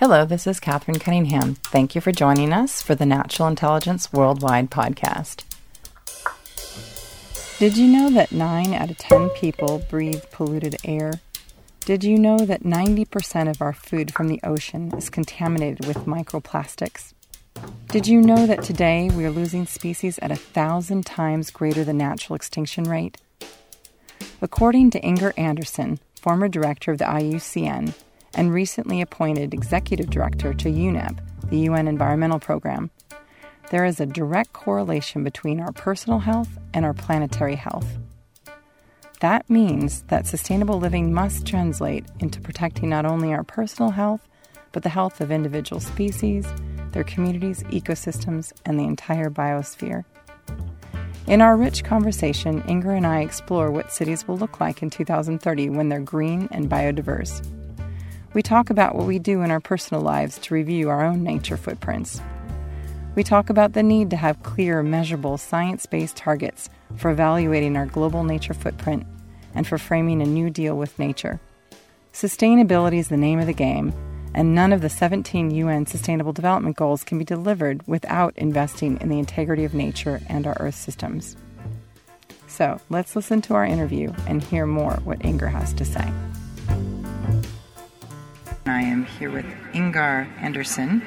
Hello, this is Catherine Cunningham. Thank you for joining us for the Natural Intelligence Worldwide podcast. Did you know that 9 out of 10 people breathe polluted air? Did you know that 90% of our food from the ocean is contaminated with microplastics? Did you know that today we are losing species at a thousand times greater than natural extinction rate? According to Inger Andersen, former director of the IUCN and recently appointed executive director to UNEP, the UN Environmental Program, there is a direct correlation between our personal health and our planetary health. That means that sustainable living must translate into protecting not only our personal health, but the health of individual species, their communities, ecosystems, and the entire biosphere. In our rich conversation, Inger and I explore what cities will look like in 2030 when they're green and biodiverse. We talk about what we do in our personal lives to review our own nature footprints. We talk about the need to have clear, measurable, science based targets for evaluating our global nature footprint and for framing a new deal with nature. Sustainability is the name of the game, and none of the 17 UN Sustainable Development Goals can be delivered without investing in the integrity of nature and our Earth systems. So let's listen to our interview and hear more what Inger has to say. I am here with Inger Andersen.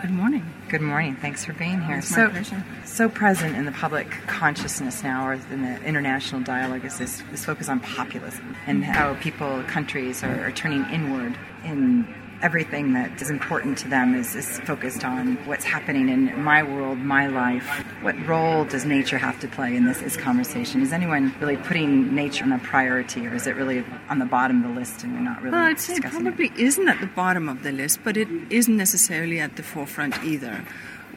Good morning. Good morning. Thanks for being here. It's so, pleasure. so present in the public consciousness now, or in the international dialogue, is this, this focus on populism and how people, countries are, are turning inward in everything that is important to them is, is focused on what's happening in my world, my life. What role does nature have to play in this, this conversation? Is anyone really putting nature on a priority, or is it really on the bottom of the list and we're not really? Well, I'd say probably isn't at the bottom of the list, but it isn't necessarily at the forefront either.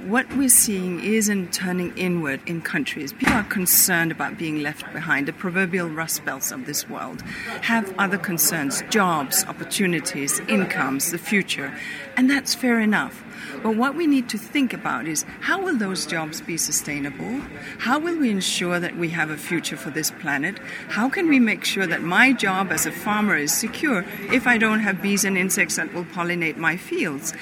What we're seeing is in turning inward in countries. People are concerned about being left behind. The proverbial rust belts of this world have other concerns jobs, opportunities, incomes, the future. And that's fair enough. But what we need to think about is how will those jobs be sustainable? How will we ensure that we have a future for this planet? How can we make sure that my job as a farmer is secure if I don't have bees and insects that will pollinate my fields?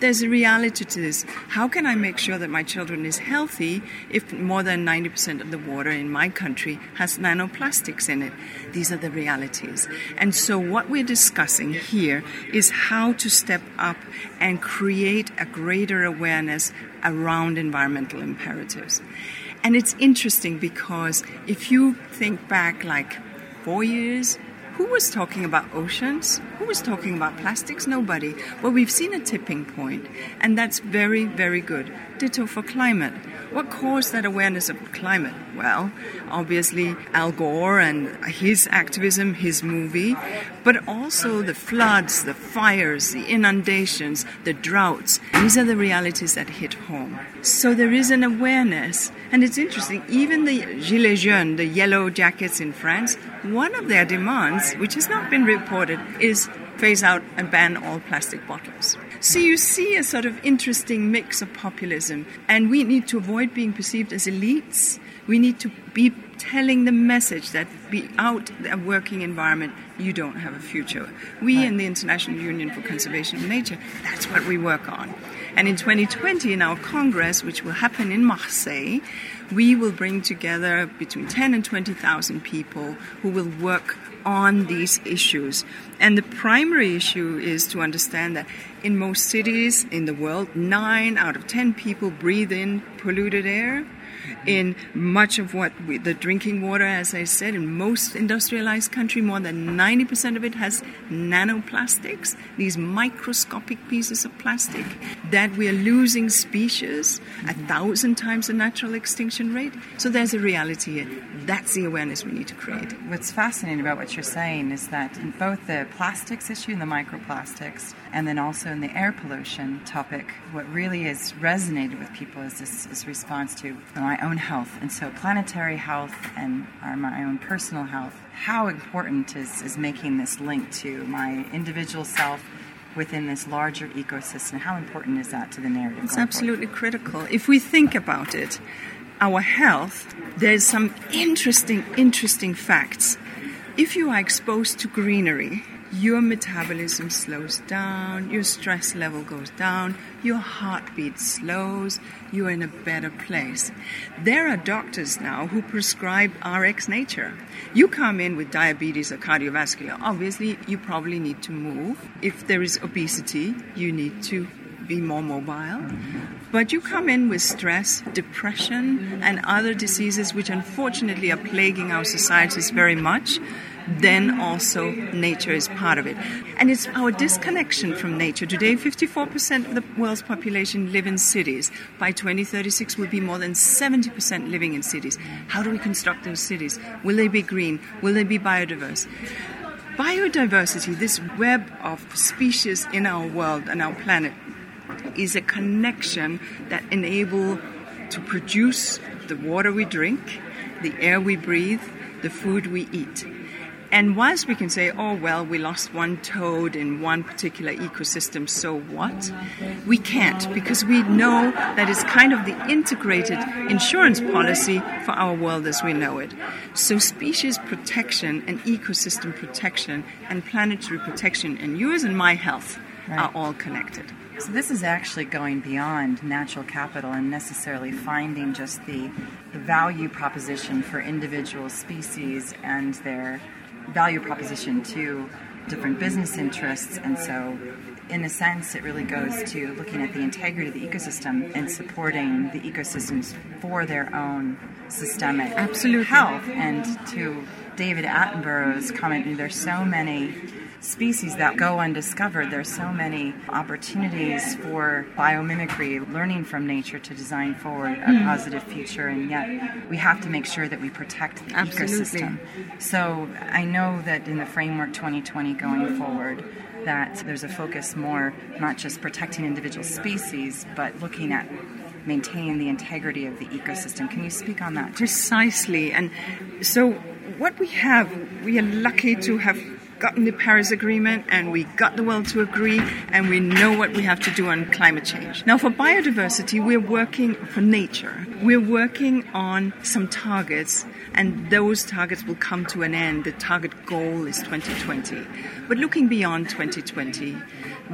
There's a reality to this. How can I make sure that my children is healthy if more than 90% of the water in my country has nanoplastics in it? These are the realities. And so what we're discussing here is how to step up and create a greater awareness around environmental imperatives. And it's interesting because if you think back like four years, who was talking about oceans? Who was talking about plastics? Nobody. Well, we've seen a tipping point, and that's very, very good. Ditto for climate. What caused that awareness of climate? Well, obviously Al Gore and his activism, his movie, but also the floods, the fires, the inundations, the droughts. These are the realities that hit home. So there is an awareness, and it's interesting. Even the Gilets jaunes, the yellow jackets in France, one of their demands, which has not been reported, is phase out and ban all plastic bottles. So you see a sort of interesting mix of populism, and we need to avoid being perceived as elites. We need to be telling the message that be out a working environment, you don't have a future. We in the International Union for Conservation of Nature, that's what we work on. And in 2020, in our Congress, which will happen in Marseille, we will bring together between 10 and 20,000 people who will work on these issues. And the primary issue is to understand that in most cities in the world, 9 out of 10 people breathe in polluted air in much of what we, the drinking water, as I said, in most industrialized country, more than 90% of it has nanoplastics, these microscopic pieces of plastic, that we are losing species a thousand times the natural extinction rate. So there's a reality here. That's the awareness we need to create. What's fascinating about what you're saying is that in both the plastics issue and the microplastics, and then also in the air pollution topic, what really has resonated with people is this, this response to oh, my own health. And so, planetary health and uh, my own personal health. How important is, is making this link to my individual self? Within this larger ecosystem, how important is that to the narrative? It's absolutely critical. If we think about it, our health, there's some interesting, interesting facts. If you are exposed to greenery, your metabolism slows down, your stress level goes down, your heartbeat slows, you're in a better place. There are doctors now who prescribe RX Nature. You come in with diabetes or cardiovascular, obviously, you probably need to move. If there is obesity, you need to be more mobile. But you come in with stress, depression, and other diseases which unfortunately are plaguing our societies very much then also nature is part of it. And it's our disconnection from nature. Today, 54% of the world's population live in cities. By 2036, we'll be more than 70% living in cities. How do we construct those cities? Will they be green? Will they be biodiverse? Biodiversity, this web of species in our world and our planet, is a connection that enable to produce the water we drink, the air we breathe, the food we eat. And whilst we can say, oh, well, we lost one toad in one particular ecosystem, so what? We can't because we know that it's kind of the integrated insurance policy for our world as we know it. So, species protection and ecosystem protection and planetary protection and yours and my health right. are all connected. So this is actually going beyond natural capital and necessarily finding just the, the value proposition for individual species and their value proposition to different business interests. And so, in a sense, it really goes to looking at the integrity of the ecosystem and supporting the ecosystems for their own systemic Absolute health. And to David Attenborough's comment, there's so many species that go undiscovered. There's so many opportunities for biomimicry, learning from nature to design forward a mm. positive future, and yet we have to make sure that we protect the Absolutely. ecosystem. So I know that in the framework 2020 going forward, that there's a focus more not just protecting individual species, but looking at maintaining the integrity of the ecosystem. Can you speak on that? Precisely. And so, what we have, we are lucky to have gotten the Paris Agreement and we got the world to agree and we know what we have to do on climate change. Now, for biodiversity, we're working for nature. We're working on some targets and those targets will come to an end. The target goal is 2020. But looking beyond 2020,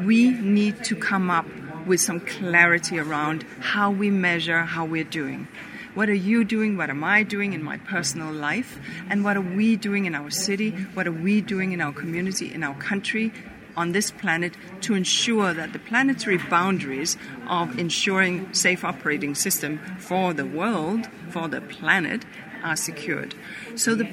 we need to come up with some clarity around how we measure how we're doing. What are you doing? What am I doing in my personal life? And what are we doing in our city? What are we doing in our community, in our country, on this planet to ensure that the planetary boundaries of ensuring safe operating system for the world, for the planet, are secured. So the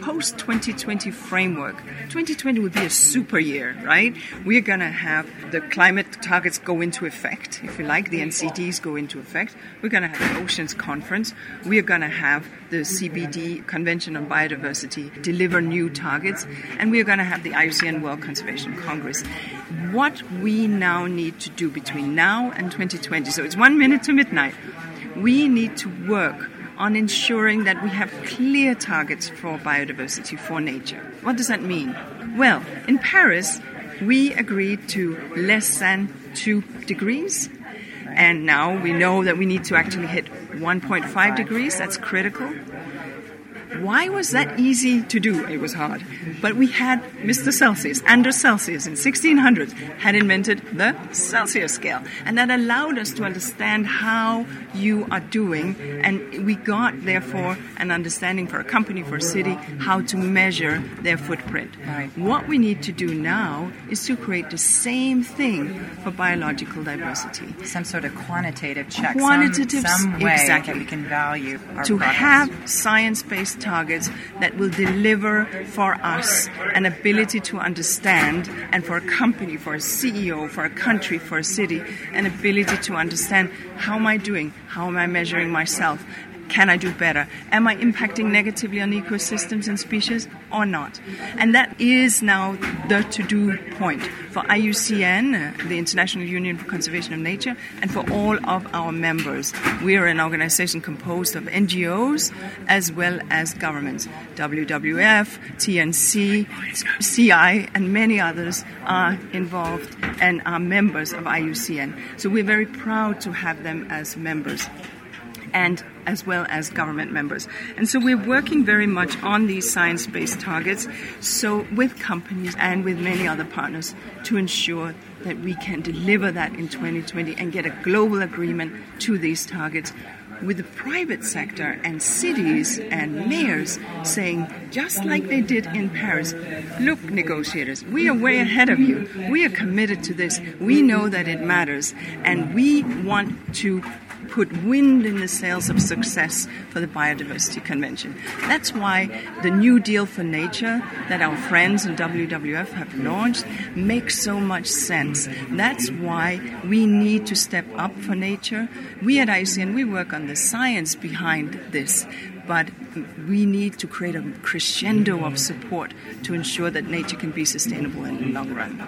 post 2020 framework, 2020 would be a super year, right? We're going to have the climate targets go into effect, if you like, the NCDs go into effect. We're going to have the Oceans Conference. We're going to have the CBD, Convention on Biodiversity, deliver new targets. And we're going to have the IUCN World Conservation Congress. What we now need to do between now and 2020, so it's one minute to midnight, we need to work on ensuring that we have clear targets for biodiversity for nature. What does that mean? Well, in Paris, we agreed to less than 2 degrees. And now we know that we need to actually hit 1.5 degrees. That's critical. Why was that easy to do? It was hard. But we had Mr. Celsius, Anders Celsius, in 1600 had invented the Celsius scale. And that allowed us to understand how you are doing. And we got, therefore, an understanding for a company, for a city, how to measure their footprint. Right. What we need to do now is to create the same thing for biological diversity. Some sort of quantitative check. Quantitative, some, some way exactly. that we can value to progress. have science-based targets that will deliver for us an ability to understand, and for a company, for a CEO, for a country, for a city, an ability to understand how am I doing, how am I measuring myself, can I do better? Am I impacting negatively on ecosystems and species or not? And that is now the to do point for IUCN, uh, the International Union for Conservation of Nature, and for all of our members. We are an organization composed of NGOs as well as governments. WWF, TNC, CI, and many others are involved and are members of IUCN. So we're very proud to have them as members. And as well as government members. And so we're working very much on these science based targets, so with companies and with many other partners to ensure that we can deliver that in 2020 and get a global agreement to these targets with the private sector and cities and mayors saying, just like they did in Paris, look, negotiators, we are way ahead of you. We are committed to this. We know that it matters. And we want to put wind in the sails of success for the Biodiversity Convention. That's why the New Deal for Nature that our friends in WWF have launched makes so much sense. That's why we need to step up for nature. We at IUCN, we work on the science behind this but we need to create a crescendo of support to ensure that nature can be sustainable in the long run.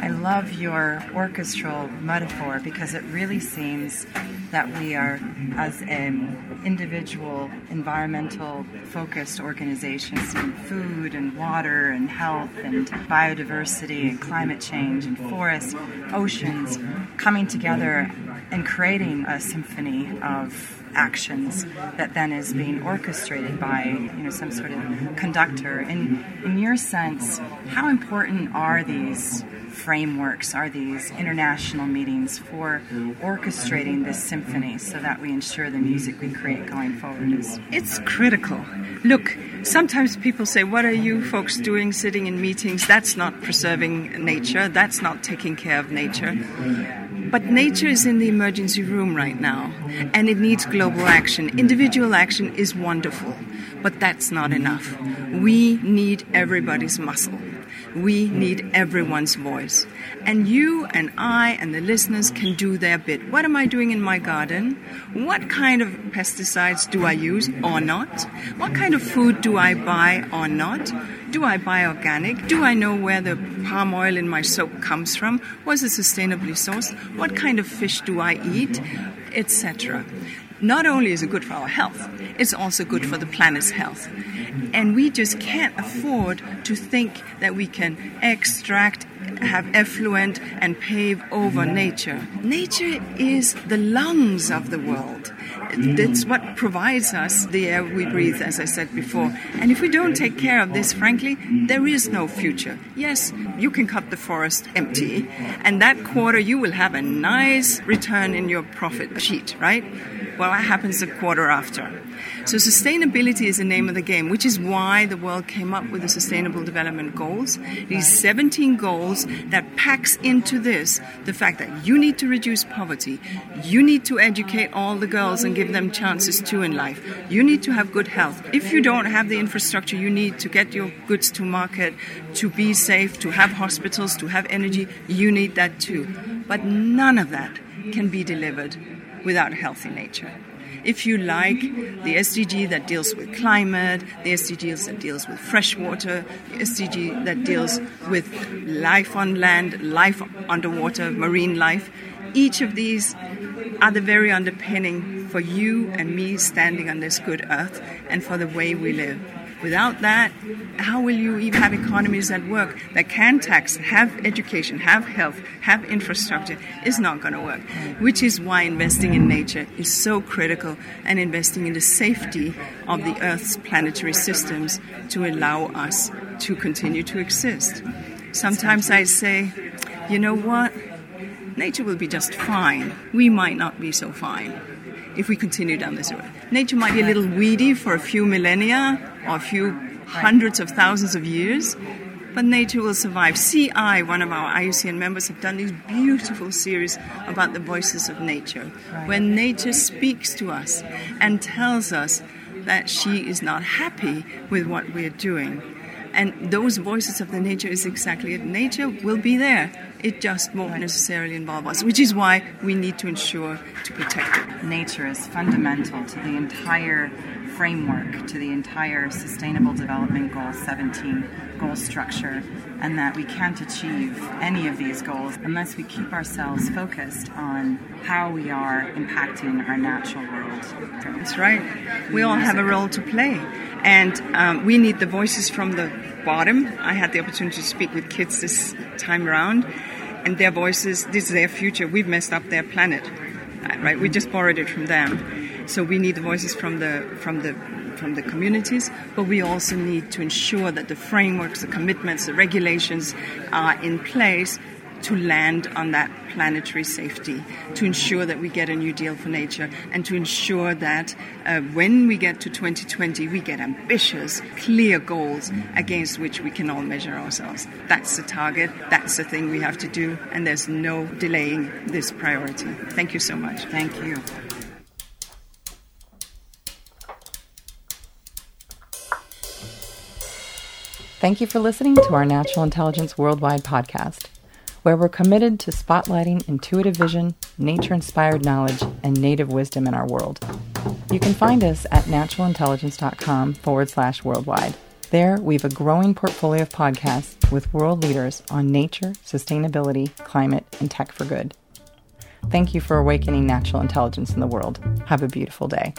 I love your orchestral metaphor because it really seems that we are, as an individual, environmental focused organizations in food and water and health and biodiversity and climate change and forests, oceans, coming together and creating a symphony of actions that then is being orchestrated by you know some sort of conductor. In in your sense, how important are these frameworks, are these international meetings for orchestrating this symphony so that we ensure the music we create going forward is? It's critical. Look, sometimes people say, What are you folks doing sitting in meetings? That's not preserving nature, that's not taking care of nature. But nature is in the emergency room right now, and it needs global action. Individual action is wonderful, but that's not enough. We need everybody's muscle. We need everyone's voice. And you and I and the listeners can do their bit. What am I doing in my garden? What kind of pesticides do I use or not? What kind of food do I buy or not? Do I buy organic? Do I know where the palm oil in my soap comes from? Was it sustainably sourced? What kind of fish do I eat? Etc. Not only is it good for our health, it's also good for the planet's health. And we just can't afford to think that we can extract, have effluent, and pave over nature. Nature is the lungs of the world. That's what provides us the air we breathe, as I said before. And if we don't take care of this, frankly, there is no future. Yes, you can cut the forest empty, and that quarter you will have a nice return in your profit sheet, right? Well, what happens a quarter after? So, sustainability is the name of the game, which is why the world came up with the Sustainable Development Goals. These 17 goals that packs into this the fact that you need to reduce poverty, you need to educate all the girls and give them chances too in life, you need to have good health. If you don't have the infrastructure you need to get your goods to market, to be safe, to have hospitals, to have energy, you need that too. But none of that can be delivered without a healthy nature. If you like, the SDG that deals with climate, the SDGs that deals with fresh water, the SDG that deals with life on land, life underwater, marine life, each of these are the very underpinning for you and me standing on this good earth and for the way we live. Without that, how will you even have economies that work, that can tax, have education, have health, have infrastructure? Is not going to work. Which is why investing in nature is so critical and investing in the safety of the Earth's planetary systems to allow us to continue to exist. Sometimes I say, you know what? Nature will be just fine. We might not be so fine if we continue down this road. Nature might be a little weedy for a few millennia or a few hundreds of thousands of years, but nature will survive. CI, one of our IUCN members, have done these beautiful series about the voices of nature, when nature speaks to us and tells us that she is not happy with what we're doing. And those voices of the nature is exactly it. Nature will be there. It just won't necessarily involve us, which is why we need to ensure to protect it. Nature is fundamental to the entire framework, to the entire Sustainable Development Goal 17 goal structure, and that we can't achieve any of these goals unless we keep ourselves focused on how we are impacting our natural world. That's right. We all have a role to play, and um, we need the voices from the bottom. I had the opportunity to speak with kids this time around, and their voices, this is their future. We've messed up their planet, right? We just borrowed it from them So we need the voices from the from the from the communities, but we also need to ensure that the frameworks, the commitments, the regulations are in place to land on that planetary safety, to ensure that we get a new deal for nature, and to ensure that uh, when we get to 2020, we get ambitious, clear goals against which we can all measure ourselves. That's the target, that's the thing we have to do, and there's no delaying this priority. Thank you so much. Thank you. Thank you for listening to our Natural Intelligence Worldwide podcast where we're committed to spotlighting intuitive vision, nature inspired knowledge, and native wisdom in our world. You can find us at naturalintelligence.com forward slash worldwide. There, we have a growing portfolio of podcasts with world leaders on nature, sustainability, climate, and tech for good. Thank you for awakening natural intelligence in the world. Have a beautiful day.